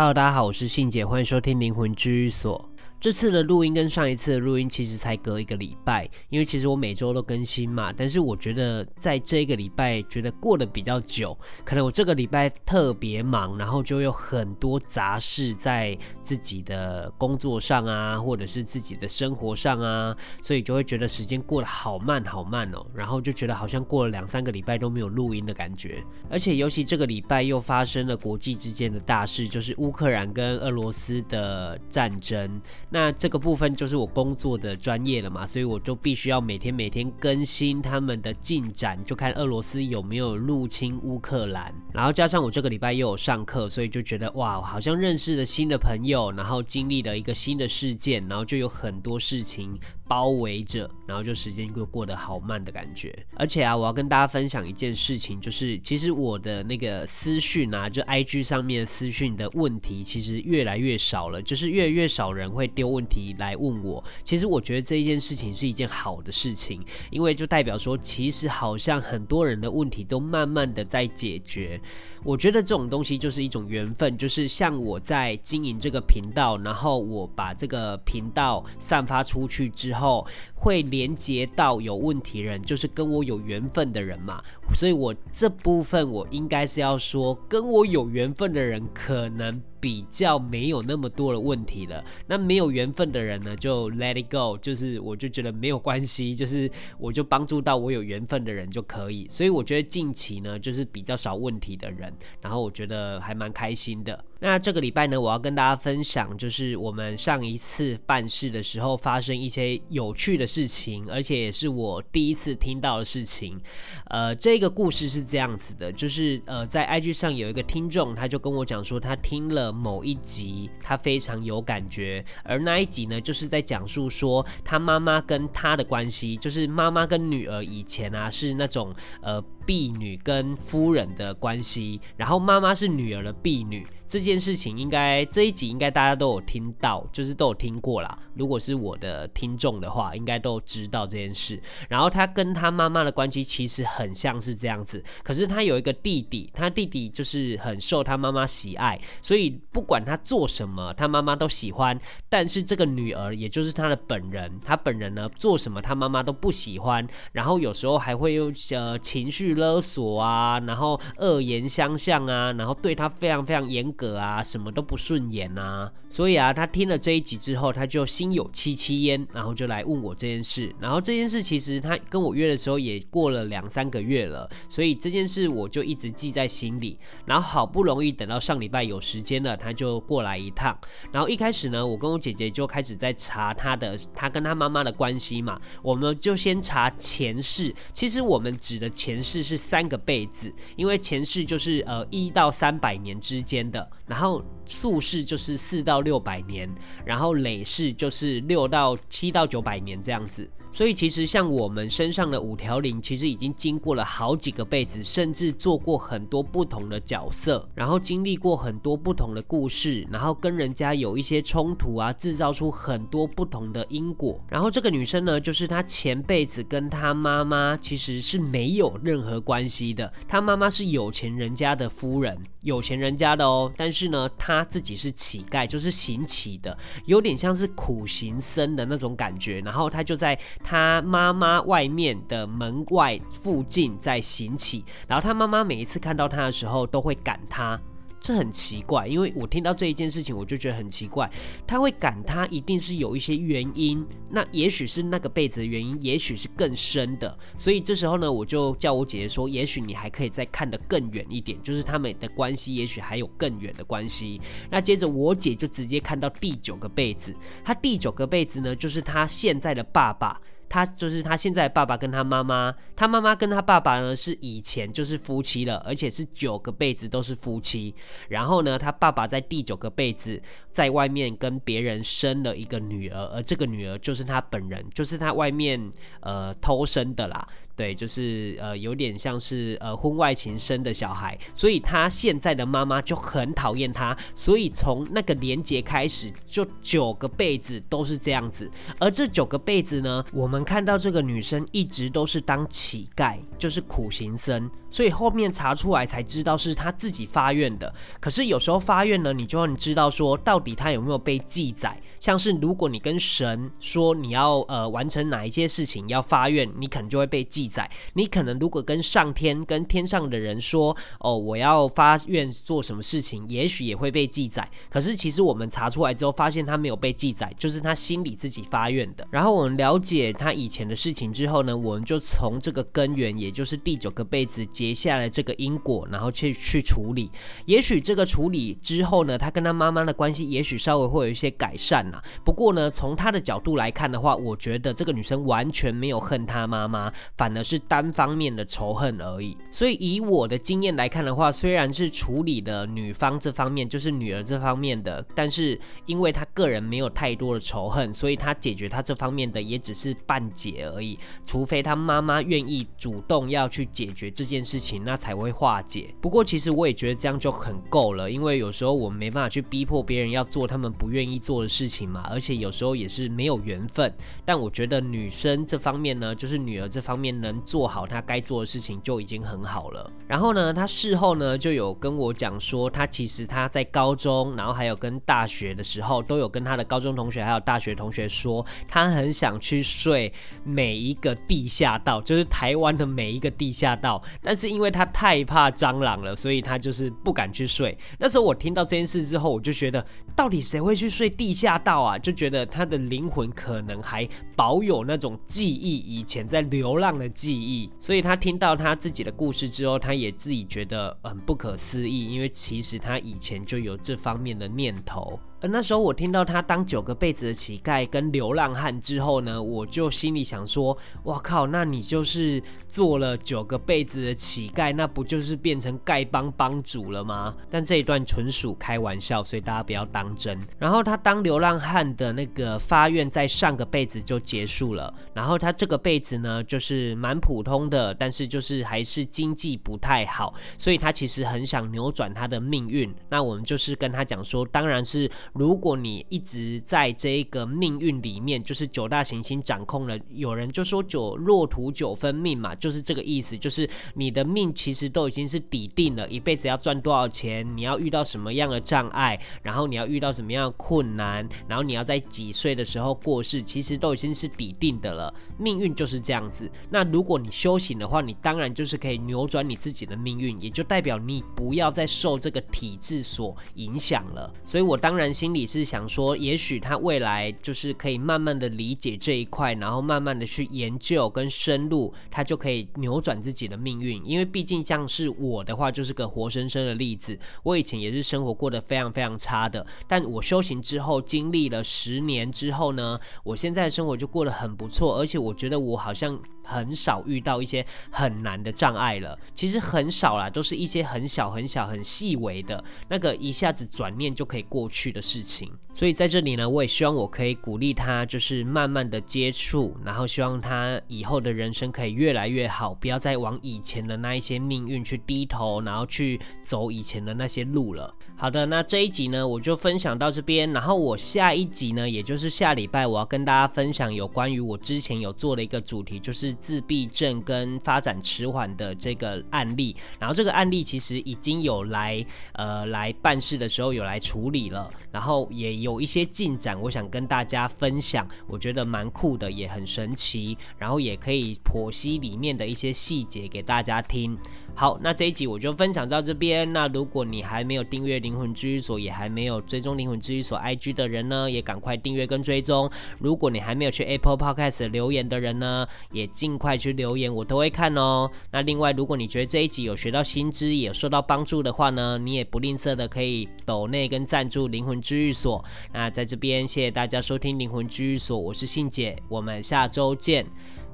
Hello，大家好，我是信姐，欢迎收听灵魂治愈所。这次的录音跟上一次的录音其实才隔一个礼拜，因为其实我每周都更新嘛。但是我觉得在这一个礼拜觉得过得比较久，可能我这个礼拜特别忙，然后就有很多杂事在自己的工作上啊，或者是自己的生活上啊，所以就会觉得时间过得好慢好慢哦。然后就觉得好像过了两三个礼拜都没有录音的感觉。而且尤其这个礼拜又发生了国际之间的大事，就是乌克兰跟俄罗斯的战争。那这个部分就是我工作的专业了嘛，所以我就必须要每天每天更新他们的进展，就看俄罗斯有没有入侵乌克兰。然后加上我这个礼拜又有上课，所以就觉得哇，好像认识了新的朋友，然后经历了一个新的事件，然后就有很多事情包围着，然后就时间就过得好慢的感觉。而且啊，我要跟大家分享一件事情，就是其实我的那个私讯啊，就 IG 上面私讯的问题，其实越来越少了，就是越来越少人会丢问题来问我。其实我觉得这一件事情是一件好的事情，因为就代表说，其实好像很多人的问题都慢慢的在解决。我觉得这种东西就是一种缘分，就是像我在经营这个频道，然后我把这个频道散发出去之后。后会连接到有问题人，就是跟我有缘分的人嘛，所以我这部分我应该是要说，跟我有缘分的人可能。比较没有那么多的问题了，那没有缘分的人呢，就 let it go，就是我就觉得没有关系，就是我就帮助到我有缘分的人就可以，所以我觉得近期呢，就是比较少问题的人，然后我觉得还蛮开心的。那这个礼拜呢，我要跟大家分享，就是我们上一次办事的时候发生一些有趣的事情，而且也是我第一次听到的事情。呃，这个故事是这样子的，就是呃，在 IG 上有一个听众，他就跟我讲说，他听了。某一集他非常有感觉，而那一集呢，就是在讲述说他妈妈跟他的关系，就是妈妈跟女儿以前啊是那种呃婢女跟夫人的关系，然后妈妈是女儿的婢女。这件事情应该这一集应该大家都有听到，就是都有听过啦。如果是我的听众的话，应该都知道这件事。然后他跟他妈妈的关系其实很像是这样子，可是他有一个弟弟，他弟弟就是很受他妈妈喜爱，所以不管他做什么，他妈妈都喜欢。但是这个女儿，也就是他的本人，他本人呢做什么他妈妈都不喜欢，然后有时候还会用呃情绪勒索啊，然后恶言相向啊，然后对他非常非常严格。啊，什么都不顺眼啊，所以啊，他听了这一集之后，他就心有戚戚焉，然后就来问我这件事。然后这件事其实他跟我约的时候也过了两三个月了，所以这件事我就一直记在心里。然后好不容易等到上礼拜有时间了，他就过来一趟。然后一开始呢，我跟我姐姐就开始在查他的，他跟他妈妈的关系嘛，我们就先查前世。其实我们指的前世是三个辈子，因为前世就是呃一到三百年之间的。然后宿世就是四到六百年，然后累世就是六到七到九百年这样子。所以其实像我们身上的五条灵，其实已经经过了好几个辈子，甚至做过很多不同的角色，然后经历过很多不同的故事，然后跟人家有一些冲突啊，制造出很多不同的因果。然后这个女生呢，就是她前辈子跟她妈妈其实是没有任何关系的，她妈妈是有钱人家的夫人，有钱人家的哦，但是呢，她他自己是乞丐，就是行乞的，有点像是苦行僧的那种感觉。然后他就在。他妈妈外面的门外附近在行乞，然后他妈妈每一次看到他的时候都会赶他，这很奇怪，因为我听到这一件事情我就觉得很奇怪，他会赶他一定是有一些原因，那也许是那个被子的原因，也许是更深的，所以这时候呢，我就叫我姐姐说，也许你还可以再看得更远一点，就是他们的关系也许还有更远的关系。那接着我姐就直接看到第九个被子，她第九个被子呢，就是她现在的爸爸。他就是他现在爸爸跟他妈妈，他妈妈跟他爸爸呢是以前就是夫妻了，而且是九个辈子都是夫妻。然后呢，他爸爸在第九个辈子在外面跟别人生了一个女儿，而这个女儿就是他本人，就是他外面呃偷生的啦。对，就是呃有点像是呃婚外情生的小孩，所以他现在的妈妈就很讨厌他，所以从那个连结开始，就九个辈子都是这样子。而这九个辈子呢，我们看到这个女生一直都是当乞丐，就是苦行僧，所以后面查出来才知道是他自己发愿的。可是有时候发愿呢，你就要知道说到底他有没有被记载，像是如果你跟神说你要呃完成哪一些事情要发愿，你可能就会被记载。你可能如果跟上天跟天上的人说哦我要发愿做什么事情，也许也会被记载。可是其实我们查出来之后发现他没有被记载，就是他心里自己发愿的。然后我们了解他以前的事情之后呢，我们就从这个根源，也就是第九个辈子结下来这个因果，然后去去处理。也许这个处理之后呢，他跟他妈妈的关系也许稍微会有一些改善呐。不过呢，从他的角度来看的话，我觉得这个女生完全没有恨他妈妈，反而是单方面的仇恨而已。所以以我的经验来看的话，虽然是处理了女方这方面，就是女儿这方面的，但是因为他个人没有太多的仇恨，所以他解决他这方面的也只是半解而已。除非他妈妈愿意主动要去解决这件事事情，那才会化解。不过其实我也觉得这样就很够了，因为有时候我们没办法去逼迫别人要做他们不愿意做的事情嘛，而且有时候也是没有缘分。但我觉得女生这方面呢，就是女儿这方面能做好她该做的事情就已经很好了。然后呢，她事后呢就有跟我讲说，她其实她在高中，然后还有跟大学的时候，都有跟她的高中同学还有大学同学说，她很想去睡每一个地下道，就是台湾的每一个地下道。但是是因为他太怕蟑螂了，所以他就是不敢去睡。那时候我听到这件事之后，我就觉得，到底谁会去睡地下道啊？就觉得他的灵魂可能还保有那种记忆，以前在流浪的记忆。所以他听到他自己的故事之后，他也自己觉得很不可思议，因为其实他以前就有这方面的念头。那时候我听到他当九个辈子的乞丐跟流浪汉之后呢，我就心里想说：哇靠，那你就是做了九个辈子的乞丐，那不就是变成丐帮帮主了吗？但这一段纯属开玩笑，所以大家不要当真。然后他当流浪汉的那个发愿在上个辈子就结束了，然后他这个辈子呢，就是蛮普通的，但是就是还是经济不太好，所以他其实很想扭转他的命运。那我们就是跟他讲说，当然是。如果你一直在这个命运里面，就是九大行星掌控了，有人就说九若土九分命嘛，就是这个意思，就是你的命其实都已经是底定了，一辈子要赚多少钱，你要遇到什么样的障碍，然后你要遇到什么样的困难，然后你要在几岁的时候过世，其实都已经是底定的了，命运就是这样子。那如果你修行的话，你当然就是可以扭转你自己的命运，也就代表你不要再受这个体制所影响了。所以我当然。心里是想说，也许他未来就是可以慢慢的理解这一块，然后慢慢的去研究跟深入，他就可以扭转自己的命运。因为毕竟像是我的话，就是个活生生的例子。我以前也是生活过得非常非常差的，但我修行之后，经历了十年之后呢，我现在生活就过得很不错，而且我觉得我好像。很少遇到一些很难的障碍了，其实很少啦，都是一些很小很小很细微的那个一下子转念就可以过去的事情。所以在这里呢，我也希望我可以鼓励他，就是慢慢的接触，然后希望他以后的人生可以越来越好，不要再往以前的那一些命运去低头，然后去走以前的那些路了。好的，那这一集呢，我就分享到这边，然后我下一集呢，也就是下礼拜，我要跟大家分享有关于我之前有做的一个主题，就是。自闭症跟发展迟缓的这个案例，然后这个案例其实已经有来呃来办事的时候有来处理了，然后也有一些进展，我想跟大家分享，我觉得蛮酷的，也很神奇，然后也可以剖析里面的一些细节给大家听。好，那这一集我就分享到这边。那如果你还没有订阅灵魂居所，也还没有追踪灵魂居所 IG 的人呢，也赶快订阅跟追踪。如果你还没有去 Apple Podcast 留言的人呢，也尽快去留言，我都会看哦。那另外，如果你觉得这一集有学到新知，也有受到帮助的话呢，你也不吝啬的可以抖内跟赞助灵魂居所。那在这边，谢谢大家收听灵魂居所，我是信姐，我们下周见，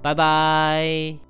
拜拜。